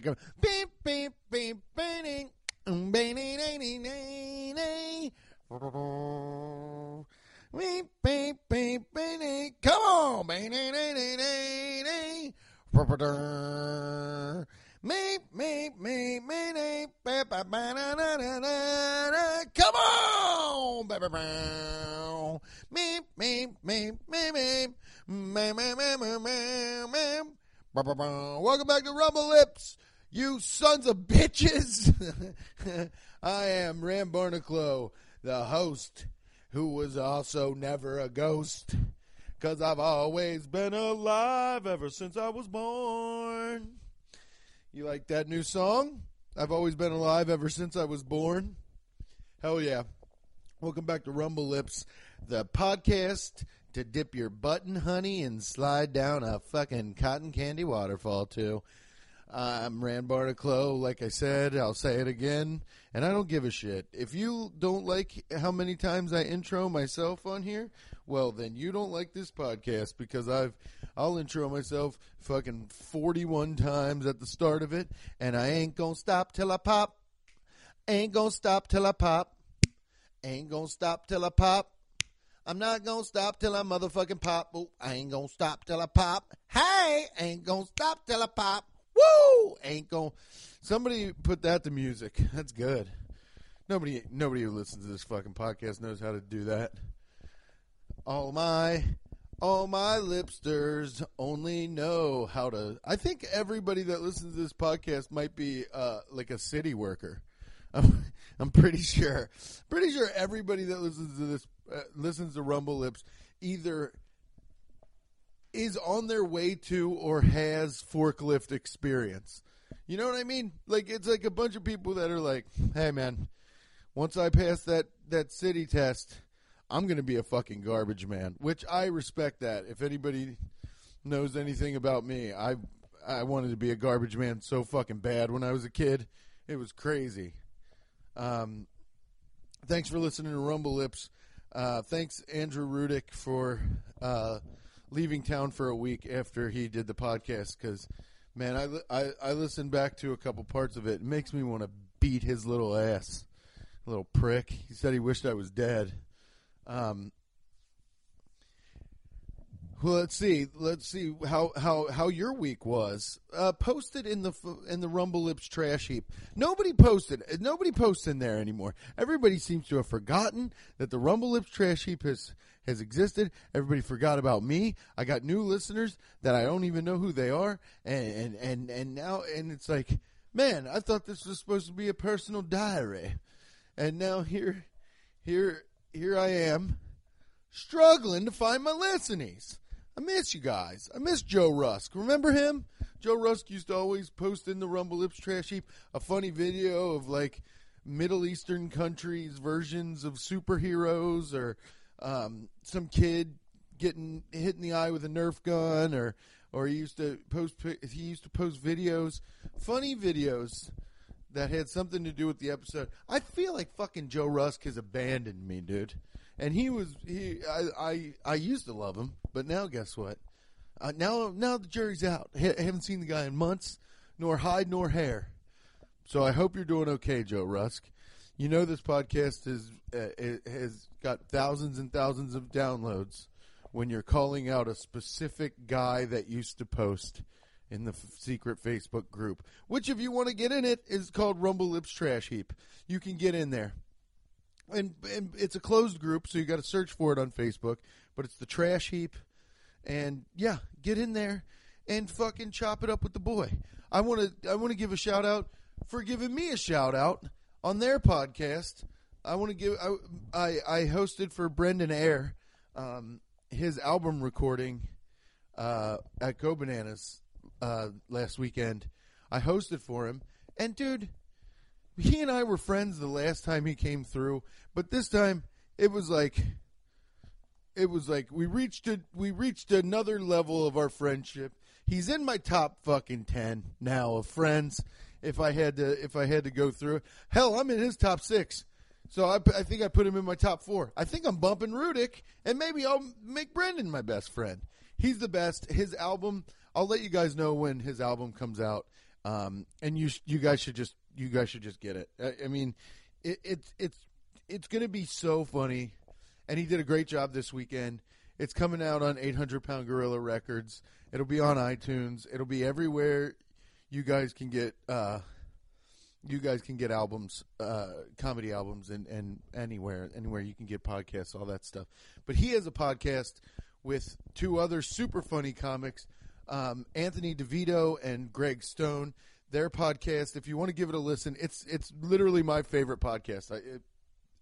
te... ¡Bim! Ghost. Cause I've always been alive ever since I was born. You like that new song? I've always been alive ever since I was born. Hell yeah. Welcome back to Rumble Lips, the podcast to dip your button honey and slide down a fucking cotton candy waterfall to. I'm Rand Barnaclough. Like I said, I'll say it again, and I don't give a shit. If you don't like how many times I intro myself on here, well, then you don't like this podcast because I've I'll intro myself fucking 41 times at the start of it, and I ain't gonna stop till I pop. Ain't gonna stop till I pop. Ain't gonna stop till I pop. I'm not gonna stop till I motherfucking pop. Oh, I ain't gonna stop till I pop. Hey, ain't gonna stop till I pop. Woo! Ain't gonna. Somebody put that to music. That's good. Nobody, nobody who listens to this fucking podcast knows how to do that. All my, all my lipsters only know how to. I think everybody that listens to this podcast might be uh, like a city worker. I'm, I'm pretty sure. Pretty sure everybody that listens to this uh, listens to Rumble Lips either is on their way to or has forklift experience. You know what I mean? Like it's like a bunch of people that are like, "Hey man, once I pass that that city test, I'm going to be a fucking garbage man." Which I respect that. If anybody knows anything about me, I I wanted to be a garbage man so fucking bad when I was a kid. It was crazy. Um thanks for listening to Rumble Lips. Uh, thanks Andrew Rudick for uh, leaving town for a week after he did the podcast because man I, I, I listened back to a couple parts of it it makes me want to beat his little ass little prick he said he wished i was dead um, well, let's see. Let's see how, how, how your week was. Uh, posted in the in the Rumble Lips trash heap. Nobody posted. Nobody posts in there anymore. Everybody seems to have forgotten that the Rumble Lips trash heap has has existed. Everybody forgot about me. I got new listeners that I don't even know who they are, and and and, and now and it's like, man, I thought this was supposed to be a personal diary, and now here, here, here I am, struggling to find my listenings. I miss you guys. I miss Joe Rusk. Remember him? Joe Rusk used to always post in the Rumble Lips trash heap a funny video of like Middle Eastern countries versions of superheroes or um, some kid getting hit in the eye with a Nerf gun or or he used to post he used to post videos, funny videos that had something to do with the episode. I feel like fucking Joe Rusk has abandoned me, dude. And he was he I I, I used to love him, but now guess what? Uh, now now the jury's out. I haven't seen the guy in months, nor hide nor hair. So I hope you're doing okay, Joe Rusk. You know this podcast is uh, has got thousands and thousands of downloads when you're calling out a specific guy that used to post in the f- secret Facebook group. Which, if you want to get in it, is called Rumble Lips Trash Heap. You can get in there, and, and it's a closed group, so you got to search for it on Facebook. But it's the Trash Heap, and yeah, get in there and fucking chop it up with the boy. I want to I want to give a shout out for giving me a shout out on their podcast. I want to give I, I I hosted for Brendan Air um, his album recording uh, at Go Bananas uh, last weekend. I hosted for him, and dude, he and I were friends the last time he came through, but this time it was like it was like we reached a, we reached another level of our friendship. He's in my top fucking ten now of friends. If I had to, if I had to go through hell, I'm in his top six. So I, I think I put him in my top four. I think I'm bumping Rudick, and maybe I'll make Brendan my best friend. He's the best. His album, I'll let you guys know when his album comes out. um, and you you guys should just you guys should just get it. I, I mean, it, it's it's it's going to be so funny, and he did a great job this weekend. It's coming out on 800 Pound Gorilla Records. It'll be on iTunes. It'll be everywhere you guys can get. Uh, you guys can get albums, uh, comedy albums, and, and anywhere, anywhere you can get podcasts, all that stuff. But he has a podcast with two other super funny comics, um, Anthony DeVito and Greg Stone. Their podcast, if you want to give it a listen, it's it's literally my favorite podcast. I, it,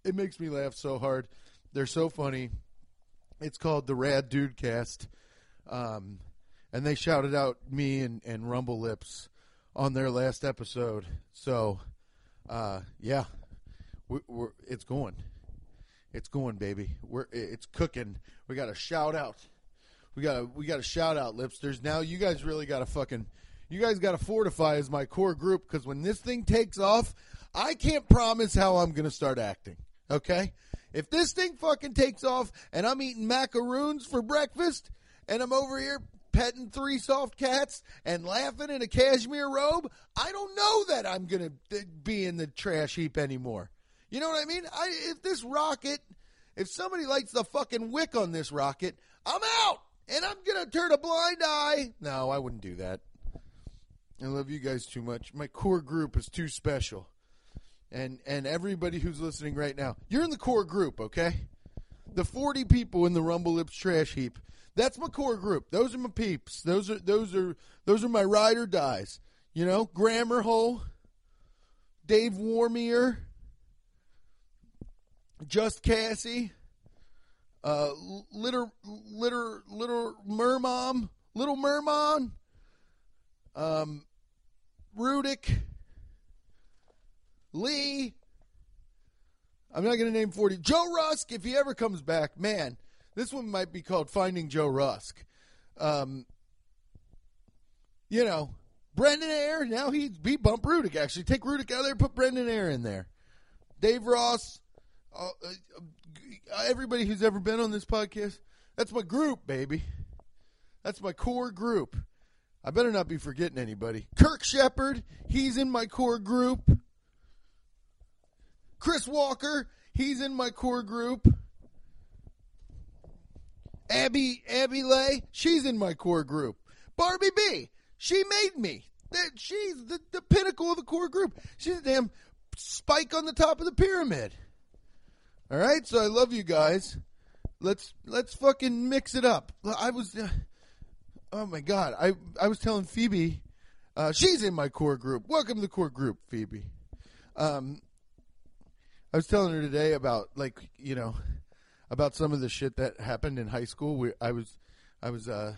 it makes me laugh so hard. They're so funny. It's called the Rad Dude Cast, um, and they shouted out me and, and Rumble Lips on their last episode. So, uh, yeah, we, we're, it's going, it's going, baby. We're it's cooking. We got a shout out. We got a, we got a shout out, Lipsters. Now you guys really got to fucking you guys got to fortify as my core group because when this thing takes off, I can't promise how I'm going to start acting. Okay, if this thing fucking takes off and I'm eating macaroons for breakfast and I'm over here petting three soft cats and laughing in a cashmere robe, I don't know that I'm going to be in the trash heap anymore. You know what I mean? I, if this rocket, if somebody lights the fucking wick on this rocket, I'm out and I'm going to turn a blind eye. No, I wouldn't do that. I love you guys too much. My core group is too special. And and everybody who's listening right now, you're in the core group, okay? The 40 people in the Rumble Lips trash heap that's my core group. Those are my peeps. Those are those are those are my ride or dies. You know, Grammar Hole, Dave Warmier, Just Cassie, uh, Litter Litter Little Mermom, Little Mermon, um, Rudick, Lee. I'm not going to name 40. Joe Rusk, if he ever comes back, man, this one might be called Finding Joe Rusk. Um, you know, Brendan Air. Now he beat Bump Rudick. Actually, take Rudick out there, put Brendan Air in there. Dave Ross. Uh, uh, everybody who's ever been on this podcast. That's my group, baby. That's my core group. I better not be forgetting anybody. Kirk Shepard, he's in my core group. Chris Walker, he's in my core group. Abby Abby Lay, she's in my core group. Barbie B, she made me. She's the, the pinnacle of the core group. She's a damn spike on the top of the pyramid. All right, so I love you guys. Let's let's fucking mix it up. I was, uh, oh my god, I I was telling Phoebe, uh, she's in my core group. Welcome to the core group, Phoebe. Um, I was telling her today about like you know about some of the shit that happened in high school. We, I was, I was uh,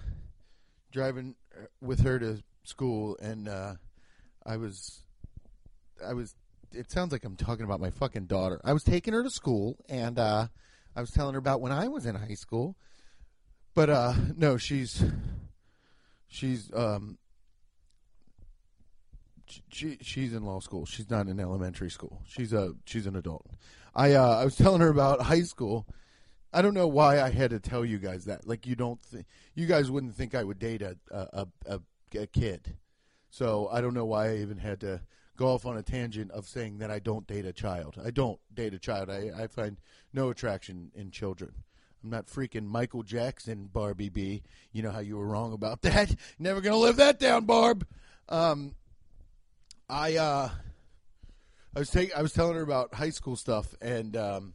driving with her to school, and uh, I was, I was. It sounds like I'm talking about my fucking daughter. I was taking her to school, and uh, I was telling her about when I was in high school. But uh, no, she's, she's, um, she she's in law school. She's not in elementary school. She's a she's an adult. I uh, I was telling her about high school I don't know why I had to tell you guys that. Like, you don't, th- you guys wouldn't think I would date a, a, a, a kid. So I don't know why I even had to go off on a tangent of saying that I don't date a child. I don't date a child. I, I find no attraction in children. I'm not freaking Michael Jackson, Barbie B. You know how you were wrong about that. Never gonna live that down, Barb. Um, I uh, I was taking, I was telling her about high school stuff, and um,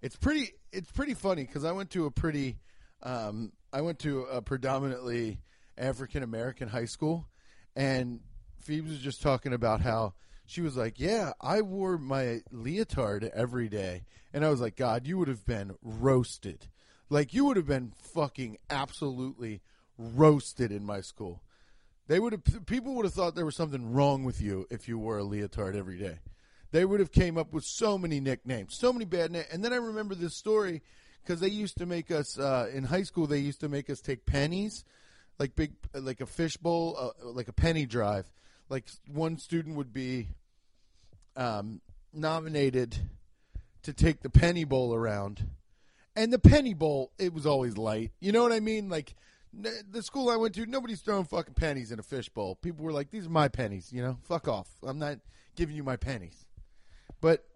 it's pretty it's pretty funny because I went to a pretty, um, I went to a predominantly African American high school, and Phoebe was just talking about how she was like, "Yeah, I wore my leotard every day," and I was like, "God, you would have been roasted, like you would have been fucking absolutely roasted in my school. They would have people would have thought there was something wrong with you if you wore a leotard every day." they would have came up with so many nicknames, so many bad names. And then I remember this story because they used to make us uh, in high school. They used to make us take pennies, like big, like a fishbowl, uh, like a penny drive. Like one student would be um, nominated to take the penny bowl around, and the penny bowl it was always light. You know what I mean? Like the school I went to, nobody's throwing fucking pennies in a fishbowl. People were like, "These are my pennies," you know. Fuck off. I'm not giving you my pennies. But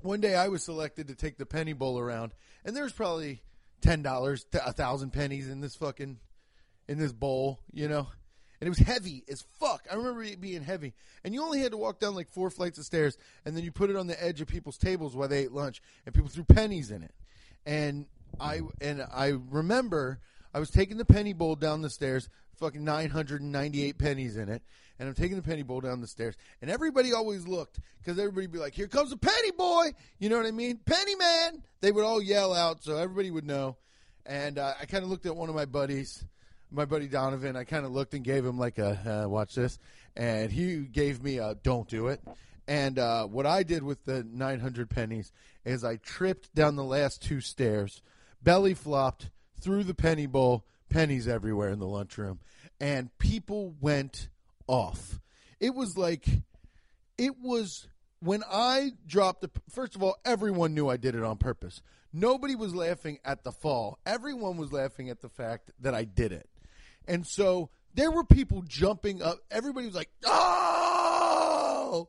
one day I was selected to take the penny bowl around, and there's probably ten dollars, a thousand pennies in this fucking in this bowl, you know. And it was heavy as fuck. I remember it being heavy, and you only had to walk down like four flights of stairs, and then you put it on the edge of people's tables while they ate lunch, and people threw pennies in it. And I and I remember I was taking the penny bowl down the stairs, fucking 998 pennies in it, and I'm taking the penny bowl down the stairs, and everybody always looked because everybody be like, "Here comes the penny boy," you know what I mean? Penny man. They would all yell out, so everybody would know. And uh, I kind of looked at one of my buddies, my buddy Donovan. I kind of looked and gave him like a uh, "Watch this," and he gave me a "Don't do it." And uh, what I did with the 900 pennies is I tripped down the last two stairs, belly flopped through the penny bowl, pennies everywhere in the lunchroom, and people went off. It was like, it was when I dropped the. First of all, everyone knew I did it on purpose. Nobody was laughing at the fall. Everyone was laughing at the fact that I did it. And so there were people jumping up. Everybody was like, oh!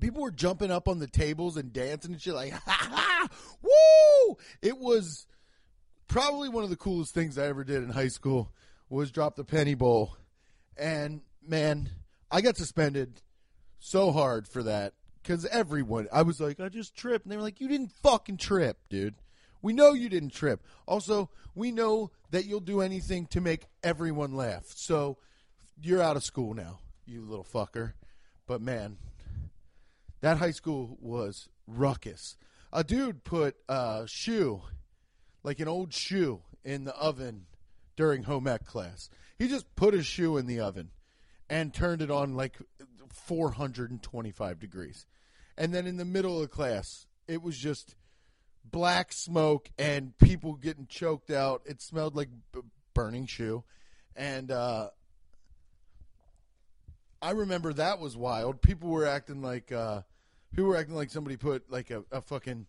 People were jumping up on the tables and dancing and shit, like, ha ha! Woo! It was probably one of the coolest things I ever did in high school was drop the penny bowl. And man, I got suspended so hard for that because everyone, I was like, I just tripped. And they were like, you didn't fucking trip, dude. We know you didn't trip. Also, we know that you'll do anything to make everyone laugh. So you're out of school now, you little fucker. But man, that high school was ruckus. A dude put a shoe, like an old shoe, in the oven during home ec class. He just put his shoe in the oven and turned it on like 425 degrees. And then in the middle of class, it was just black smoke and people getting choked out. It smelled like b- burning shoe. And uh, I remember that was wild. People were acting like uh, people were acting like somebody put like a, a fucking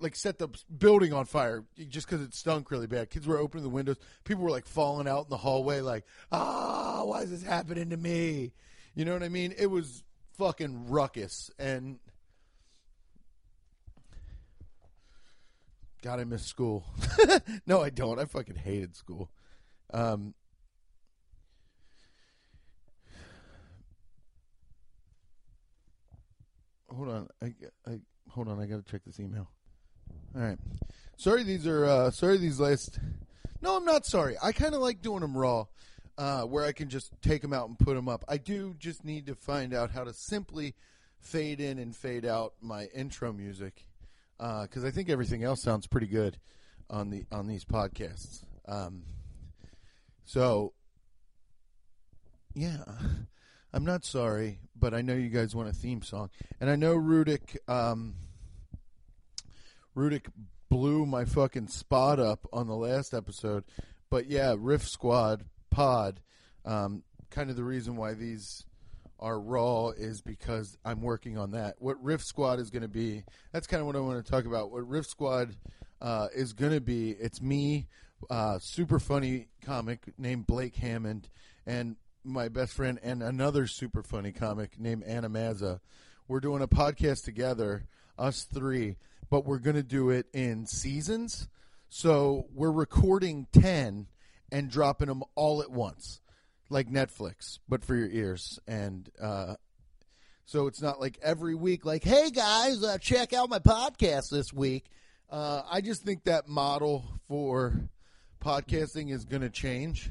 like set the building on fire just because it stunk really bad. Kids were opening the windows. People were like falling out in the hallway, like, ah, why is this happening to me? You know what I mean? It was fucking ruckus. And God, I miss school. no, I don't. I fucking hated school. Um, hold on. I, I hold on. I got to check this email. All right. Sorry, these are uh, sorry these last. No, I'm not sorry. I kind of like doing them raw, uh, where I can just take them out and put them up. I do just need to find out how to simply fade in and fade out my intro music because I think everything else sounds pretty good on the on these podcasts. Um, so, yeah, I'm not sorry, but I know you guys want a theme song, and I know Rudick. Um, blew my fucking spot up on the last episode. But yeah, Riff Squad pod. Um, kind of the reason why these are raw is because I'm working on that. What Riff Squad is going to be, that's kind of what I want to talk about. What Riff Squad uh, is going to be, it's me, uh, super funny comic named Blake Hammond, and my best friend, and another super funny comic named Anna Mazza. We're doing a podcast together, us three, but we're going to do it in seasons. So we're recording 10 and dropping them all at once, like Netflix, but for your ears. And uh, so it's not like every week, like, hey guys, uh, check out my podcast this week. Uh, I just think that model for podcasting is going to change.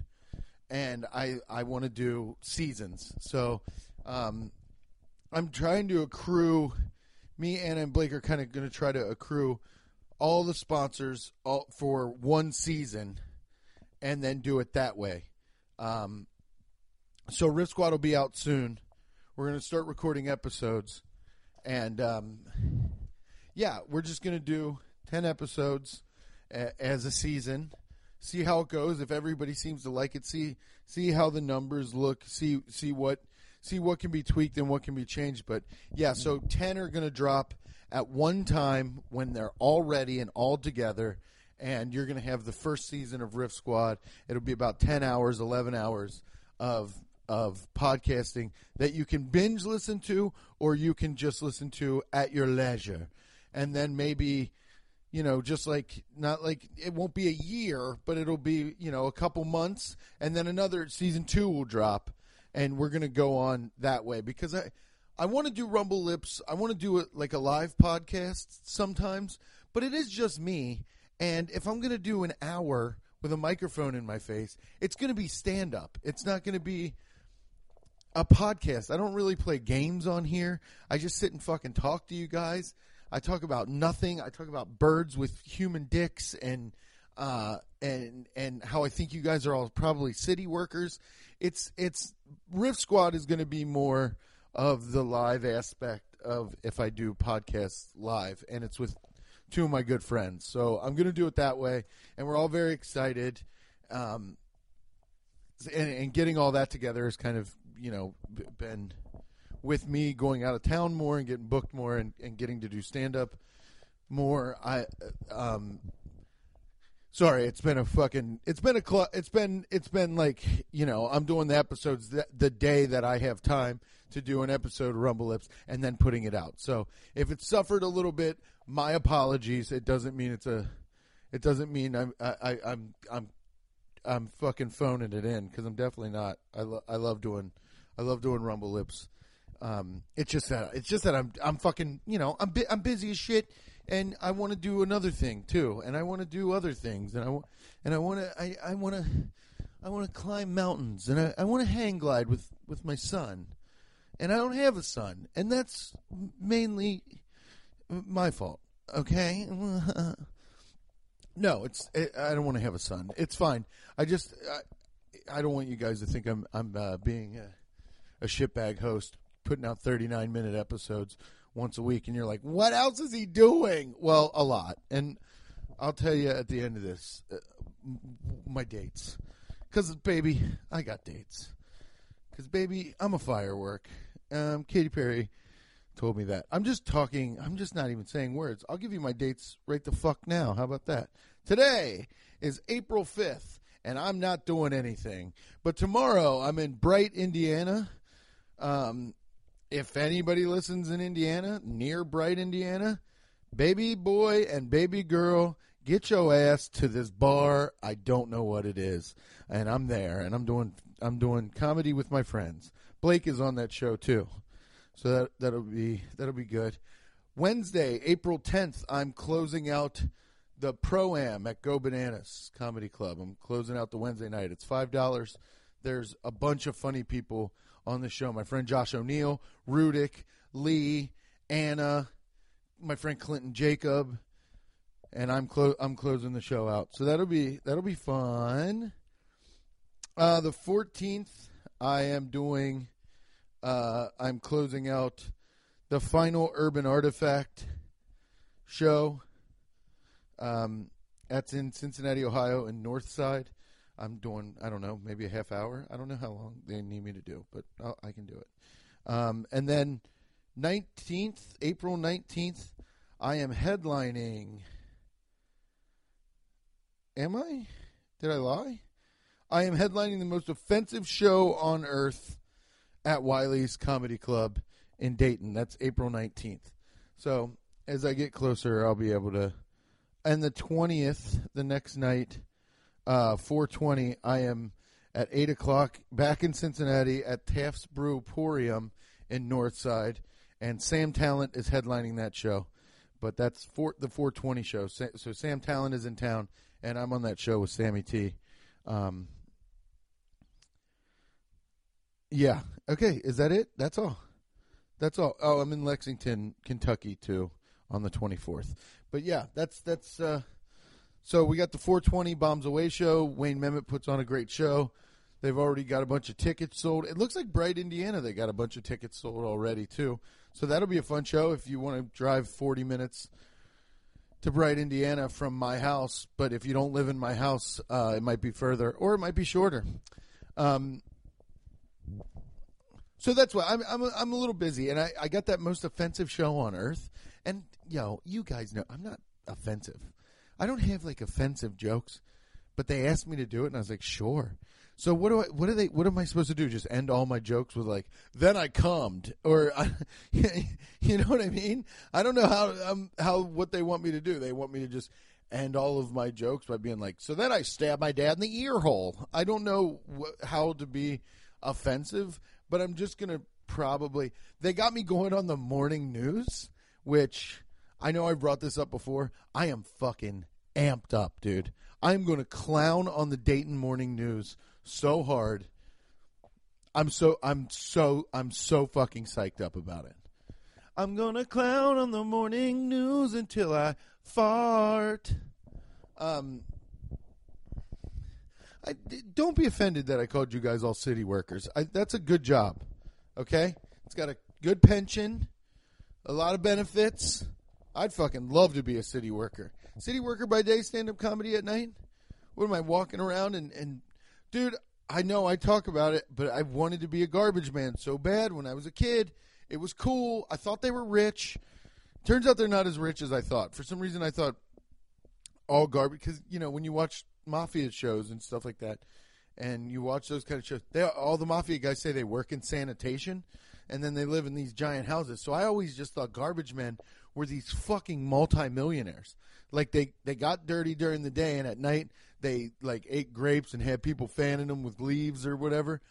And I, I want to do seasons. So um, I'm trying to accrue me, Anna, and Blake are kind of going to try to accrue all the sponsors all, for one season, and then do it that way. Um, so Riff Squad will be out soon. We're going to start recording episodes, and um, yeah, we're just going to do ten episodes a- as a season. See how it goes. If everybody seems to like it, see see how the numbers look. See see what see what can be tweaked and what can be changed. But yeah, so 10 are going to drop at one time when they're all ready and all together. and you're going to have the first season of Riff Squad. It'll be about 10 hours, 11 hours of of podcasting that you can binge listen to or you can just listen to at your leisure. And then maybe you know, just like not like it won't be a year, but it'll be, you know, a couple months and then another season 2 will drop and we're going to go on that way because I I want to do Rumble Lips. I want to do it like a live podcast sometimes, but it is just me. And if I'm going to do an hour with a microphone in my face, it's going to be stand up. It's not going to be a podcast. I don't really play games on here. I just sit and fucking talk to you guys. I talk about nothing. I talk about birds with human dicks and uh, and and how I think you guys are all probably city workers. It's it's Riff Squad is going to be more of the live aspect of if I do podcasts live, and it's with two of my good friends. So I'm going to do it that way, and we're all very excited. Um, and, and getting all that together is kind of you know been with me going out of town more and getting booked more and, and getting to do stand up more. I um sorry, it's been a fucking it's been a cl- it's been it's been like, you know, I'm doing the episodes th- the day that I have time to do an episode of Rumble Lips and then putting it out. So, if it suffered a little bit, my apologies. It doesn't mean it's a it doesn't mean I'm I, I I'm I'm I'm fucking phoning it in because I'm definitely not. I lo- I love doing I love doing Rumble Lips. Um, it's just that it's just that I'm I'm fucking you know I'm I'm busy as shit, and I want to do another thing too, and I want to do other things, and I wa- and I want to I I want to I want to climb mountains, and I, I want to hang glide with with my son, and I don't have a son, and that's mainly my fault. Okay. No, it's it, I don't want to have a son. It's fine. I just I, I don't want you guys to think I'm I'm uh, being a, a shitbag host putting out 39 minute episodes once a week and you're like, "What else is he doing?" Well, a lot. And I'll tell you at the end of this uh, my dates. Cuz baby, I got dates. Cuz baby, I'm a firework. Um Katy Perry told me that. I'm just talking, I'm just not even saying words. I'll give you my dates right the fuck now. How about that? Today is April 5th, and I'm not doing anything. But tomorrow, I'm in Bright, Indiana. Um, if anybody listens in Indiana, near Bright, Indiana, baby boy and baby girl, get your ass to this bar. I don't know what it is, and I'm there, and I'm doing I'm doing comedy with my friends. Blake is on that show too. So that that'll be that'll be good. Wednesday, April tenth, I'm closing out the pro am at Go Bananas Comedy Club. I'm closing out the Wednesday night. It's five dollars. There's a bunch of funny people on the show. My friend Josh O'Neill, Rudick, Lee, Anna, my friend Clinton Jacob, and I'm clo- I'm closing the show out. So that'll be that'll be fun. Uh, the 14th, I am doing uh, I'm closing out the final Urban Artifact show. Um, that's in Cincinnati, Ohio, in Northside. I'm doing, I don't know, maybe a half hour. I don't know how long they need me to do, but I'll, I can do it. Um, and then 19th, April 19th, I am headlining. Am I? Did I lie? I am headlining the most offensive show on earth at Wiley's Comedy Club in Dayton. That's April 19th. So as I get closer, I'll be able to. And the 20th, the next night, uh, 420, I am at 8 o'clock back in Cincinnati at Taft's Brew Porium in Northside. And Sam Tallent is headlining that show. But that's for, the 420 show. So, so Sam Tallent is in town, and I'm on that show with Sammy T. Um, yeah. Okay. Is that it? That's all. That's all. Oh, I'm in Lexington, Kentucky too on the 24th. But yeah, that's that's. Uh, so we got the 420 Bombs Away show. Wayne Memmott puts on a great show. They've already got a bunch of tickets sold. It looks like Bright, Indiana. They got a bunch of tickets sold already too. So that'll be a fun show if you want to drive 40 minutes to Bright, Indiana from my house. But if you don't live in my house, uh, it might be further or it might be shorter. Um, so that's why I'm I'm a, I'm a little busy, and I, I got that most offensive show on earth. And yo, you guys know I'm not offensive. I don't have like offensive jokes, but they asked me to do it, and I was like, sure. So what do I? What do they? What am I supposed to do? Just end all my jokes with like, then I cummed, or you know what I mean? I don't know how um, how what they want me to do. They want me to just end all of my jokes by being like, so then I stabbed my dad in the ear hole. I don't know wh- how to be offensive, but I'm just gonna probably. They got me going on the morning news, which I know I brought this up before. I am fucking amped up, dude. I'm going to clown on the Dayton Morning News so hard. I'm so I'm so I'm so fucking psyched up about it. I'm gonna clown on the morning news until I fart. Um, I, don't be offended that I called you guys all city workers. I, that's a good job. Okay, it's got a good pension, a lot of benefits. I'd fucking love to be a city worker. City worker by day, stand up comedy at night. What am I walking around and, and dude, I know I talk about it, but I wanted to be a garbage man so bad when I was a kid. It was cool. I thought they were rich. Turns out they're not as rich as I thought. For some reason, I thought all garbage because you know when you watch mafia shows and stuff like that, and you watch those kind of shows, they all the mafia guys say they work in sanitation, and then they live in these giant houses. So I always just thought garbage men were these fucking multimillionaires. Like they they got dirty during the day, and at night they like ate grapes and had people fanning them with leaves or whatever.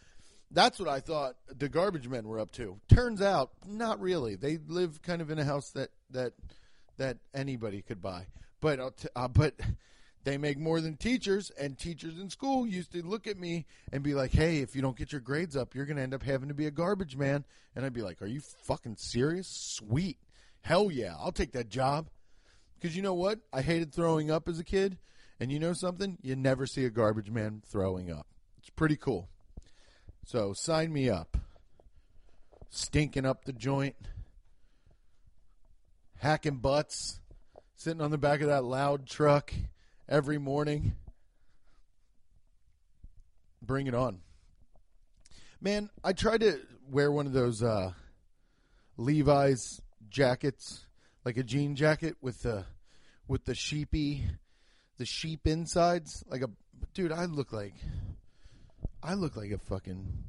That's what I thought the garbage men were up to. Turns out, not really. They live kind of in a house that that that anybody could buy. But uh, but they make more than teachers, and teachers in school used to look at me and be like, "Hey, if you don't get your grades up, you're going to end up having to be a garbage man." And I'd be like, "Are you fucking serious? Sweet, hell yeah, I'll take that job." Because you know what? I hated throwing up as a kid, and you know something? You never see a garbage man throwing up. It's pretty cool. So sign me up. Stinking up the joint, hacking butts, sitting on the back of that loud truck every morning. Bring it on. Man, I tried to wear one of those uh, Levi's jackets, like a jean jacket with the with the sheepy the sheep insides. Like a dude, I look like I look like a fucking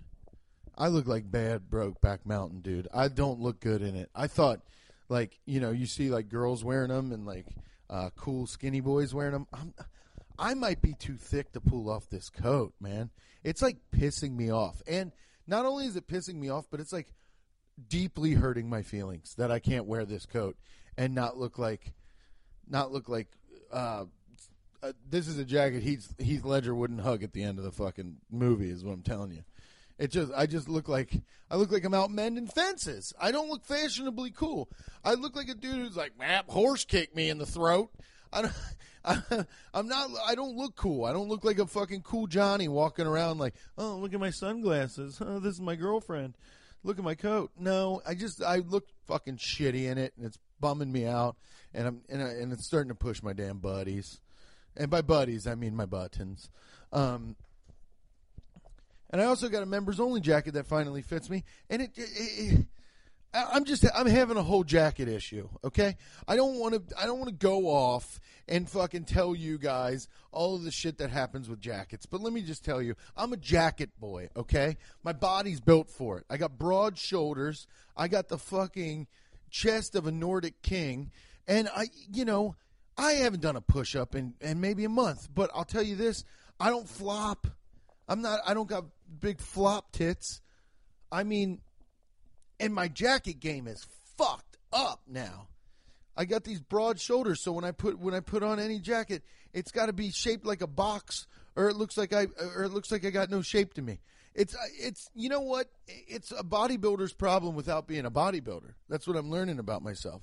I look like bad broke back mountain dude. I don't look good in it. I thought like, you know, you see like girls wearing them and like uh, cool skinny boys wearing them. I'm, I might be too thick to pull off this coat, man. It's like pissing me off. And not only is it pissing me off, but it's like deeply hurting my feelings that I can't wear this coat and not look like not look like uh, uh, this is a jacket Heath Heath Ledger wouldn't hug at the end of the fucking movie. Is what I'm telling you. It just I just look like I look like I'm out mending fences. I don't look fashionably cool. I look like a dude who's like, "Map horse kicked me in the throat." I don't, I, I'm not. I don't look cool. I don't look like a fucking cool Johnny walking around like, "Oh, look at my sunglasses. Oh, this is my girlfriend. Look at my coat." No, I just I look fucking shitty in it, and it's bumming me out, and I'm and, I, and it's starting to push my damn buddies and by buddies I mean my buttons. Um, and I also got a members only jacket that finally fits me, and it, it, it I'm just I'm having a whole jacket issue. Okay, I don't want to I don't want to go off and fucking tell you guys all of the shit that happens with jackets. But let me just tell you, I'm a jacket boy. Okay, my body's built for it. I got broad shoulders. I got the fucking chest of a Nordic king, and I you know I haven't done a push up in, in maybe a month, but I'll tell you this: I don't flop. I'm not. I don't got big flop tits. I mean, and my jacket game is fucked up now. I got these broad shoulders, so when I put when I put on any jacket, it's got to be shaped like a box, or it looks like I or it looks like I got no shape to me. It's it's you know what? It's a bodybuilder's problem without being a bodybuilder. That's what I'm learning about myself.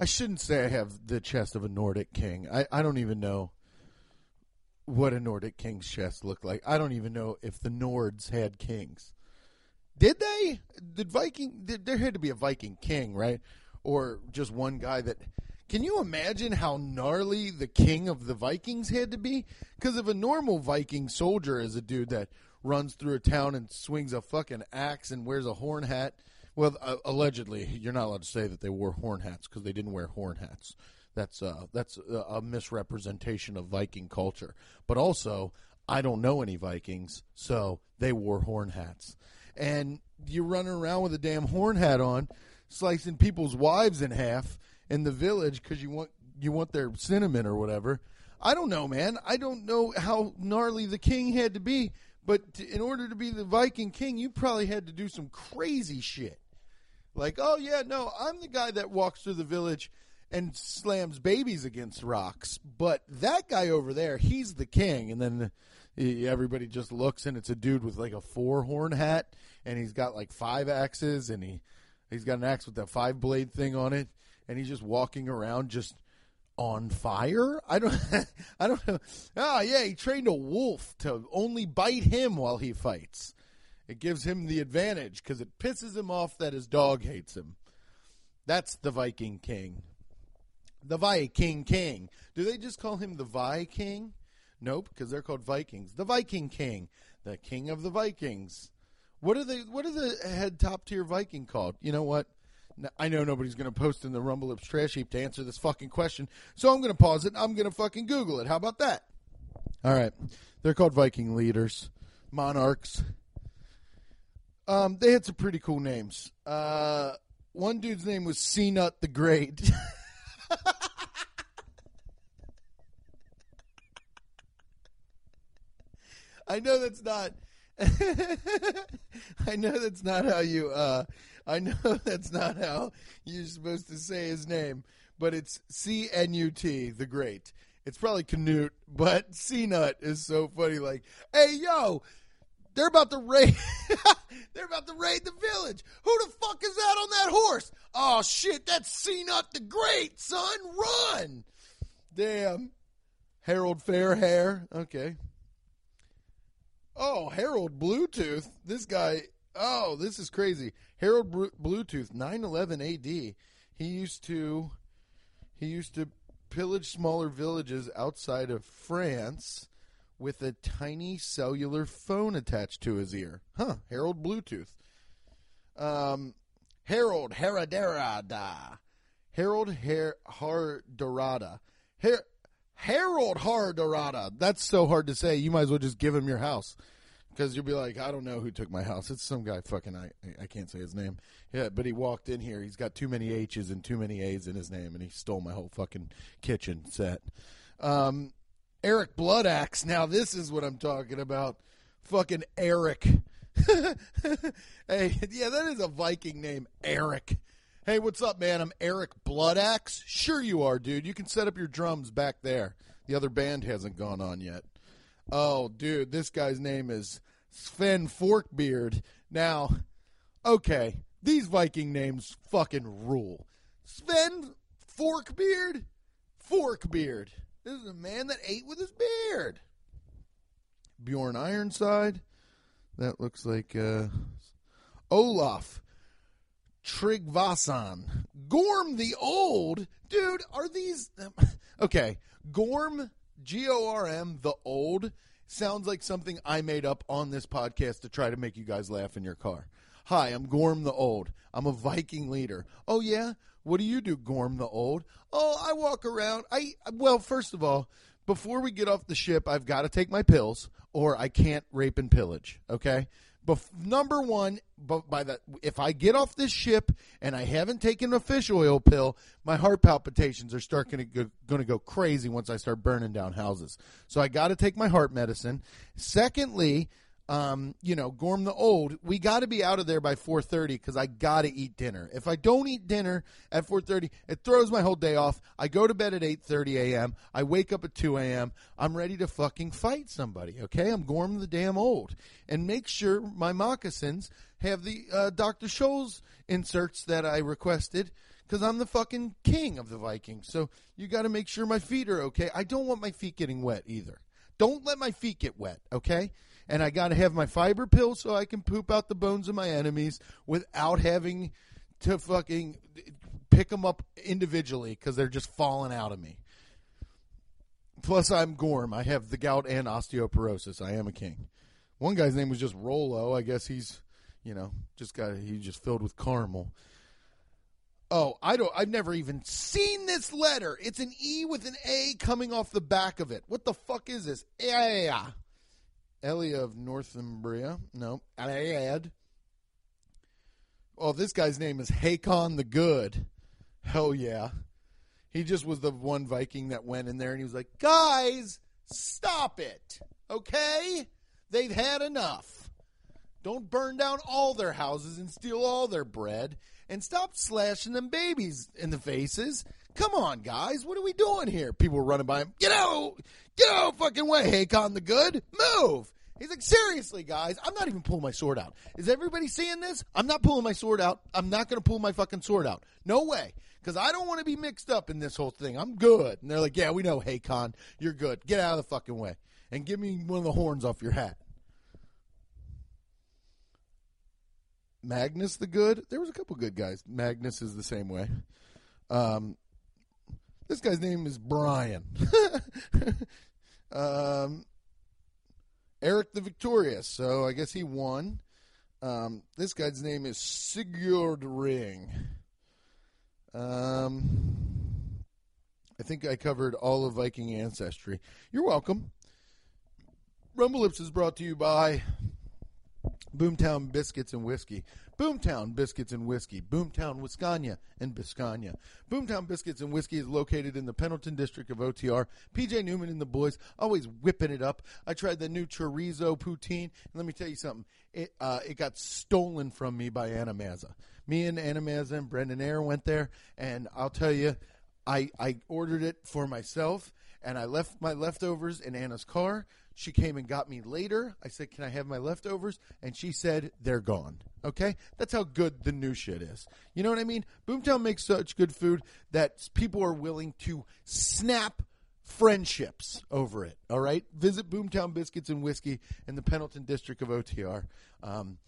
I shouldn't say I have the chest of a Nordic king. I, I don't even know what a Nordic king's chest looked like. I don't even know if the Nords had kings. Did they? Did Viking? Did, there had to be a Viking king, right? Or just one guy that. Can you imagine how gnarly the king of the Vikings had to be? Because if a normal Viking soldier is a dude that runs through a town and swings a fucking axe and wears a horn hat Well, uh, allegedly, you're not allowed to say that they wore horn hats because they didn't wear horn hats. That's uh, that's a, a misrepresentation of Viking culture. But also, I don't know any Vikings, so they wore horn hats. And you're running around with a damn horn hat on, slicing people's wives in half in the village because you want you want their cinnamon or whatever. I don't know, man. I don't know how gnarly the king had to be, but to, in order to be the Viking king, you probably had to do some crazy shit. Like, oh yeah, no, I'm the guy that walks through the village and slams babies against rocks, but that guy over there, he's the king. And then everybody just looks, and it's a dude with like a four horn hat, and he's got like five axes, and he he's got an axe with that five blade thing on it, and he's just walking around just on fire. I don't, I don't know. Ah, yeah, he trained a wolf to only bite him while he fights. It gives him the advantage because it pisses him off that his dog hates him. That's the Viking King. The Viking King. Do they just call him the Viking? Nope, because they're called Vikings. The Viking King, the King of the Vikings. What are they? What are the head top tier Viking called? You know what? I know nobody's going to post in the Rumble Lips trash heap to answer this fucking question, so I'm going to pause it. I'm going to fucking Google it. How about that? All right, they're called Viking leaders, monarchs, um, they had some pretty cool names. Uh, one dude's name was C the Great. I know that's not. I know that's not how you. Uh, I know that's not how you're supposed to say his name, but it's C N U T, the Great. It's probably Canute, but C Nut is so funny. Like, hey, yo, they're about to raid. they're about to raid the village. Who the fuck is that on that horse? Oh shit, that's C Nut the Great, son. Run! Damn. Harold Fairhair. Okay. Oh, Harold Bluetooth. This guy. Oh, this is crazy. Harold Bluetooth, 911 AD. He used to. He used to pillage smaller villages outside of France with a tiny cellular phone attached to his ear. Huh, Harold Bluetooth. Um, Harold Haradarada. Harold Her- Hardorada. Her- Harold Hardorada. That's so hard to say. You might as well just give him your house. Because you'll be like, I don't know who took my house. It's some guy fucking, I, I can't say his name. Yeah, but he walked in here. He's got too many H's and too many A's in his name, and he stole my whole fucking kitchen set. Um, Eric Bloodaxe. Now this is what I'm talking about. Fucking Eric. hey, yeah, that is a Viking name, Eric. Hey, what's up, man? I'm Eric Bloodaxe. Sure you are, dude. You can set up your drums back there. The other band hasn't gone on yet. Oh, dude, this guy's name is Sven Forkbeard. Now, okay, these Viking names fucking rule. Sven Forkbeard? Forkbeard. This is a man that ate with his beard. Bjorn Ironside. That looks like uh, Olaf Tryggvason. Gorm the Old. Dude, are these. Okay. Gorm, G O R M, the Old, sounds like something I made up on this podcast to try to make you guys laugh in your car. Hi, I'm Gorm the Old. I'm a Viking leader. Oh, yeah? What do you do, Gorm the Old? Oh, I walk around. I well, first of all, before we get off the ship, I've got to take my pills, or I can't rape and pillage. Okay. Bef- number one, but by the if I get off this ship and I haven't taken a fish oil pill, my heart palpitations are starting to going to go crazy once I start burning down houses. So I got to take my heart medicine. Secondly, um, you know, Gorm the Old, we got to be out of there by 4:30 because I got to eat dinner. If I don't eat dinner at 4:30, it throws my whole day off. I go to bed at 8:30 a.m. I wake up at 2 a.m. I'm ready to fucking fight somebody. Okay, I'm Gorm the damn Old, and make sure my moccasins have the uh, Dr. Scholl's inserts that I requested because I'm the fucking king of the Vikings. So you got to make sure my feet are okay. I don't want my feet getting wet either. Don't let my feet get wet. Okay and I got to have my fiber pill so I can poop out the bones of my enemies without having to fucking pick them up individually because they're just falling out of me. Plus, I'm Gorm. I have the gout and osteoporosis. I am a king. One guy's name was just Rolo. I guess he's You know, just got he just filled with caramel. Oh, I don't. I've never even seen this letter. It's an E with an A coming off the back of it. What the fuck is this? Yeah, Elia of Northumbria. No, Eliad. Oh, this guy's name is Hakon the Good. Hell yeah. He just was the one Viking that went in there and he was like, guys, stop it. Okay? They've had enough. Don't burn down all their houses and steal all their bread and stop slashing them babies in the faces. Come on, guys. What are we doing here? People were running by him. Get out! Get out fucking way, Hakon the Good. Move! He's like, seriously, guys, I'm not even pulling my sword out. Is everybody seeing this? I'm not pulling my sword out. I'm not going to pull my fucking sword out. No way. Because I don't want to be mixed up in this whole thing. I'm good. And they're like, yeah, we know, Hakon. You're good. Get out of the fucking way. And give me one of the horns off your hat. Magnus the good. There was a couple good guys. Magnus is the same way. Um, this guy's name is Brian. um, Eric the Victorious. So I guess he won. Um, this guy's name is Sigurd Ring. Um, I think I covered all of Viking ancestry. You're welcome. Rumble Lips is brought to you by Boomtown Biscuits and Whiskey. Boomtown Biscuits and Whiskey. Boomtown, Wisconsin and Biscania. Boomtown Biscuits and Whiskey is located in the Pendleton district of OTR. PJ Newman and the boys always whipping it up. I tried the new chorizo poutine. And let me tell you something. It, uh, it got stolen from me by Anna Mazza. Me and Anna Mazza and Brendan Ayer went there, and I'll tell you, I, I ordered it for myself, and I left my leftovers in Anna's car. She came and got me later. I said, Can I have my leftovers? And she said, They're gone. Okay? That's how good the new shit is. You know what I mean? Boomtown makes such good food that people are willing to snap friendships over it. All right? Visit Boomtown Biscuits and Whiskey in the Pendleton District of OTR. Um,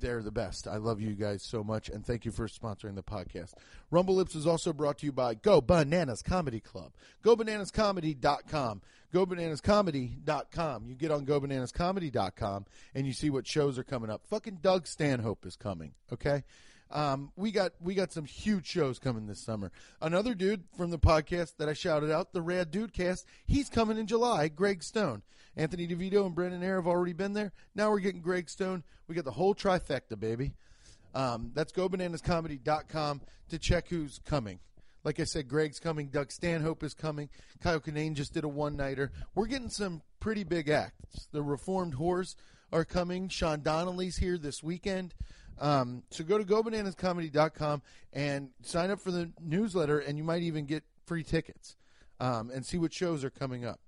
they're the best. I love you guys so much, and thank you for sponsoring the podcast. Rumble Lips is also brought to you by Go Bananas Comedy Club. GoBananasComedy.com. GoBananasComedy.com. You get on GoBananasComedy.com, and you see what shows are coming up. Fucking Doug Stanhope is coming, okay? Um, we got we got some huge shows coming this summer. Another dude from the podcast that I shouted out, the Rad Dude Cast, he's coming in July. Greg Stone, Anthony DeVito, and Brendan Ayer have already been there. Now we're getting Greg Stone. We got the whole trifecta, baby. Um, that's GoBananasComedy.com to check who's coming. Like I said, Greg's coming. Doug Stanhope is coming. Kyle Kinane just did a one nighter. We're getting some pretty big acts. The Reformed Whores are coming. Sean Donnelly's here this weekend. Um, so go to gobananascomedy.com and sign up for the newsletter, and you might even get free tickets um, and see what shows are coming up.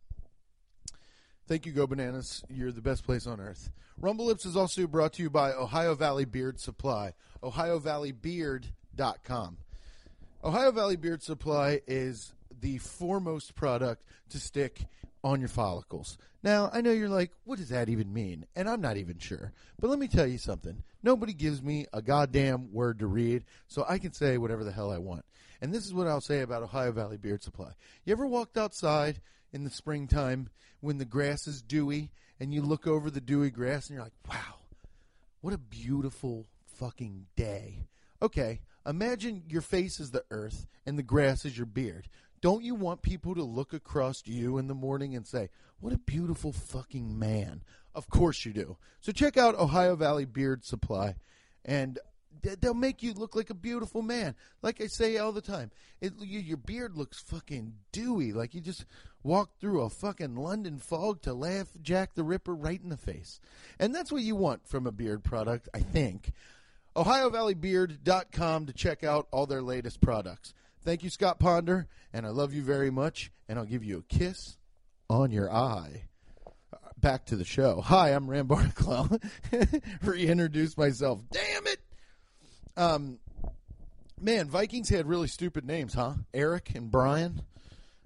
Thank you, Go Bananas. You're the best place on earth. Rumble Lips is also brought to you by Ohio Valley Beard Supply, ohiovalleybeard.com. Ohio Valley Beard Supply is the foremost product to stick on your follicles. Now, I know you're like, what does that even mean? And I'm not even sure. But let me tell you something. Nobody gives me a goddamn word to read, so I can say whatever the hell I want. And this is what I'll say about Ohio Valley Beard Supply. You ever walked outside in the springtime when the grass is dewy and you look over the dewy grass and you're like, wow, what a beautiful fucking day. Okay, imagine your face is the earth and the grass is your beard. Don't you want people to look across you in the morning and say, what a beautiful fucking man? Of course you do. So check out Ohio Valley Beard Supply, and they'll make you look like a beautiful man. Like I say all the time, it, your beard looks fucking dewy, like you just walked through a fucking London fog to laugh Jack the Ripper right in the face. And that's what you want from a beard product, I think. OhioValleyBeard.com to check out all their latest products. Thank you, Scott Ponder, and I love you very much, and I'll give you a kiss on your eye. Back to the show. Hi, I'm Ram Barclow. Reintroduce myself. Damn it! Um, man, Vikings had really stupid names, huh? Eric and Brian.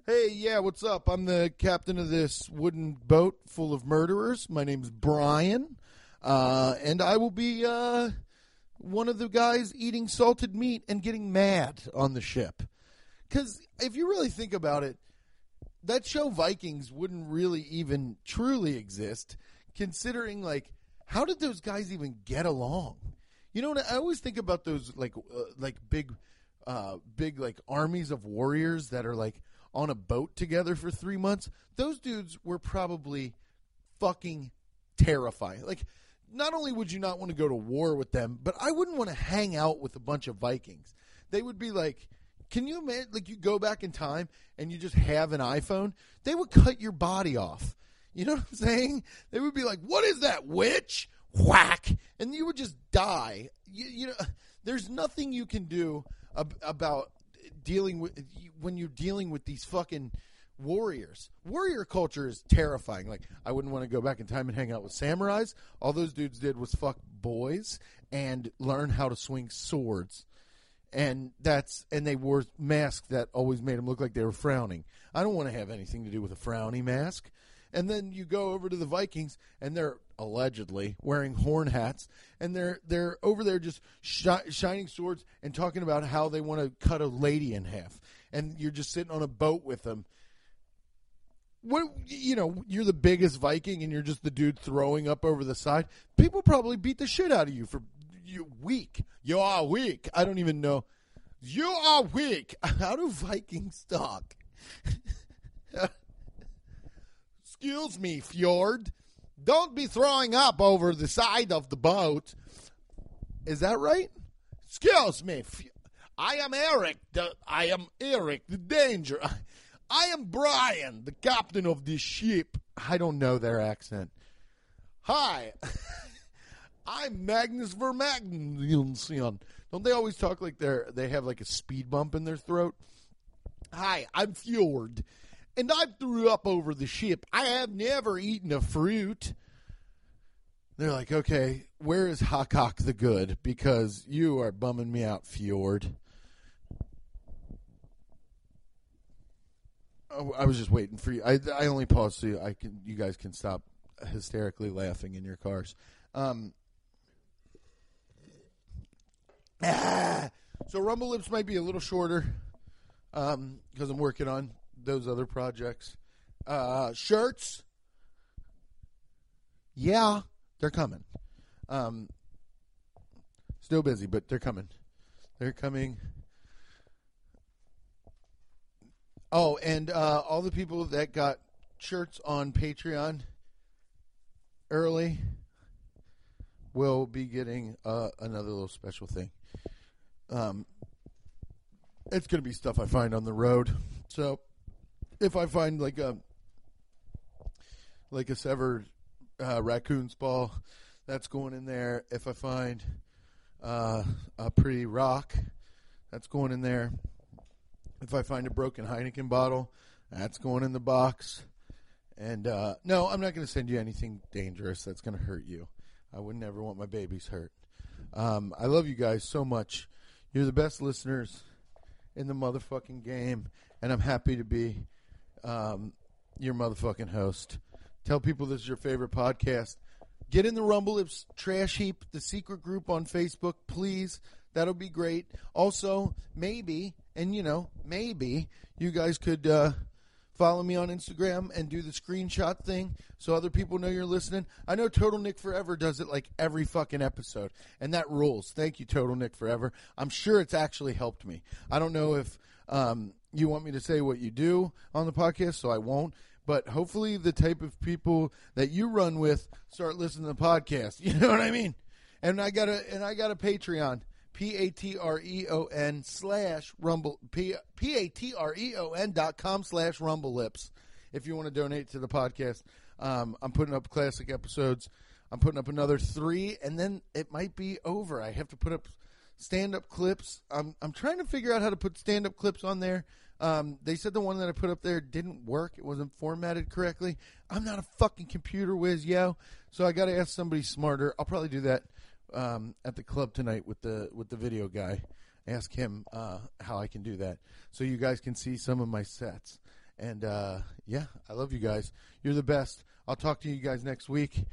Hey, yeah, what's up? I'm the captain of this wooden boat full of murderers. My name's Brian, uh, and I will be uh, one of the guys eating salted meat and getting mad on the ship. Because if you really think about it, that show Vikings wouldn't really even truly exist, considering like how did those guys even get along? You know? I always think about those like uh, like big, uh, big like armies of warriors that are like on a boat together for three months. Those dudes were probably fucking terrifying. Like, not only would you not want to go to war with them, but I wouldn't want to hang out with a bunch of Vikings. They would be like, can you imagine? Like, you go back in time and you just have an iPhone, they would cut your body off. You know what I'm saying? They would be like, what is that, witch? Whack. And you would just die. You, you know, there's nothing you can do ab- about dealing with when you're dealing with these fucking warriors. Warrior culture is terrifying. Like I wouldn't want to go back in time and hang out with samurais. All those dudes did was fuck boys and learn how to swing swords. And that's and they wore masks that always made them look like they were frowning. I don't want to have anything to do with a frowny mask. And then you go over to the Vikings, and they're allegedly wearing horn hats, and they're they're over there just shi- shining swords and talking about how they want to cut a lady in half. And you're just sitting on a boat with them. What you know, you're the biggest Viking, and you're just the dude throwing up over the side. People probably beat the shit out of you for you weak. You are weak. I don't even know. You are weak. How do Vikings talk? Excuse me, Fjord. Don't be throwing up over the side of the boat. Is that right? Excuse me. I am Eric. The, I am Eric, the danger. I, I am Brian, the captain of this ship. I don't know their accent. Hi. I'm Magnus Vermagnuson. Don't they always talk like they're they have like a speed bump in their throat? Hi, I'm Fjord and I threw up over the ship. I have never eaten a fruit. They're like, okay, where is Hakon the Good? Because you are bumming me out, Fjord. I was just waiting for you. I, I only paused so I can you guys can stop hysterically laughing in your cars. Um, ah, so Rumble Lips might be a little shorter because um, I'm working on those other projects. Uh, shirts, yeah, they're coming. Um, still busy, but they're coming. They're coming. Oh, and uh, all the people that got shirts on Patreon early will be getting uh, another little special thing. Um, it's going to be stuff I find on the road. So if I find like a like a severed uh, raccoon's ball, that's going in there. If I find uh, a pretty rock, that's going in there. If I find a broken Heineken bottle, that's going in the box. And uh, no, I'm not going to send you anything dangerous that's going to hurt you. I would never want my babies hurt. Um, I love you guys so much. You're the best listeners in the motherfucking game, and I'm happy to be um, your motherfucking host. Tell people this is your favorite podcast. Get in the Rumble Lips Trash Heap, the secret group on Facebook, please. That'll be great. Also, maybe, and you know, maybe you guys could uh, follow me on Instagram and do the screenshot thing so other people know you're listening. I know Total Nick Forever does it like every fucking episode, and that rules. Thank you, Total Nick Forever. I'm sure it's actually helped me. I don't know if um, you want me to say what you do on the podcast, so I won't. But hopefully, the type of people that you run with start listening to the podcast. You know what I mean? And I got a and I got a Patreon. P A T R E O N slash rumble P A T R E O N dot com slash rumble lips. If you want to donate to the podcast, um, I'm putting up classic episodes. I'm putting up another three, and then it might be over. I have to put up stand up clips. I'm I'm trying to figure out how to put stand up clips on there. Um, they said the one that I put up there didn't work. It wasn't formatted correctly. I'm not a fucking computer whiz, yo. So I got to ask somebody smarter. I'll probably do that um, at the club tonight with the with the video guy. Ask him uh, how I can do that, so you guys can see some of my sets. And uh, yeah, I love you guys. You're the best. I'll talk to you guys next week.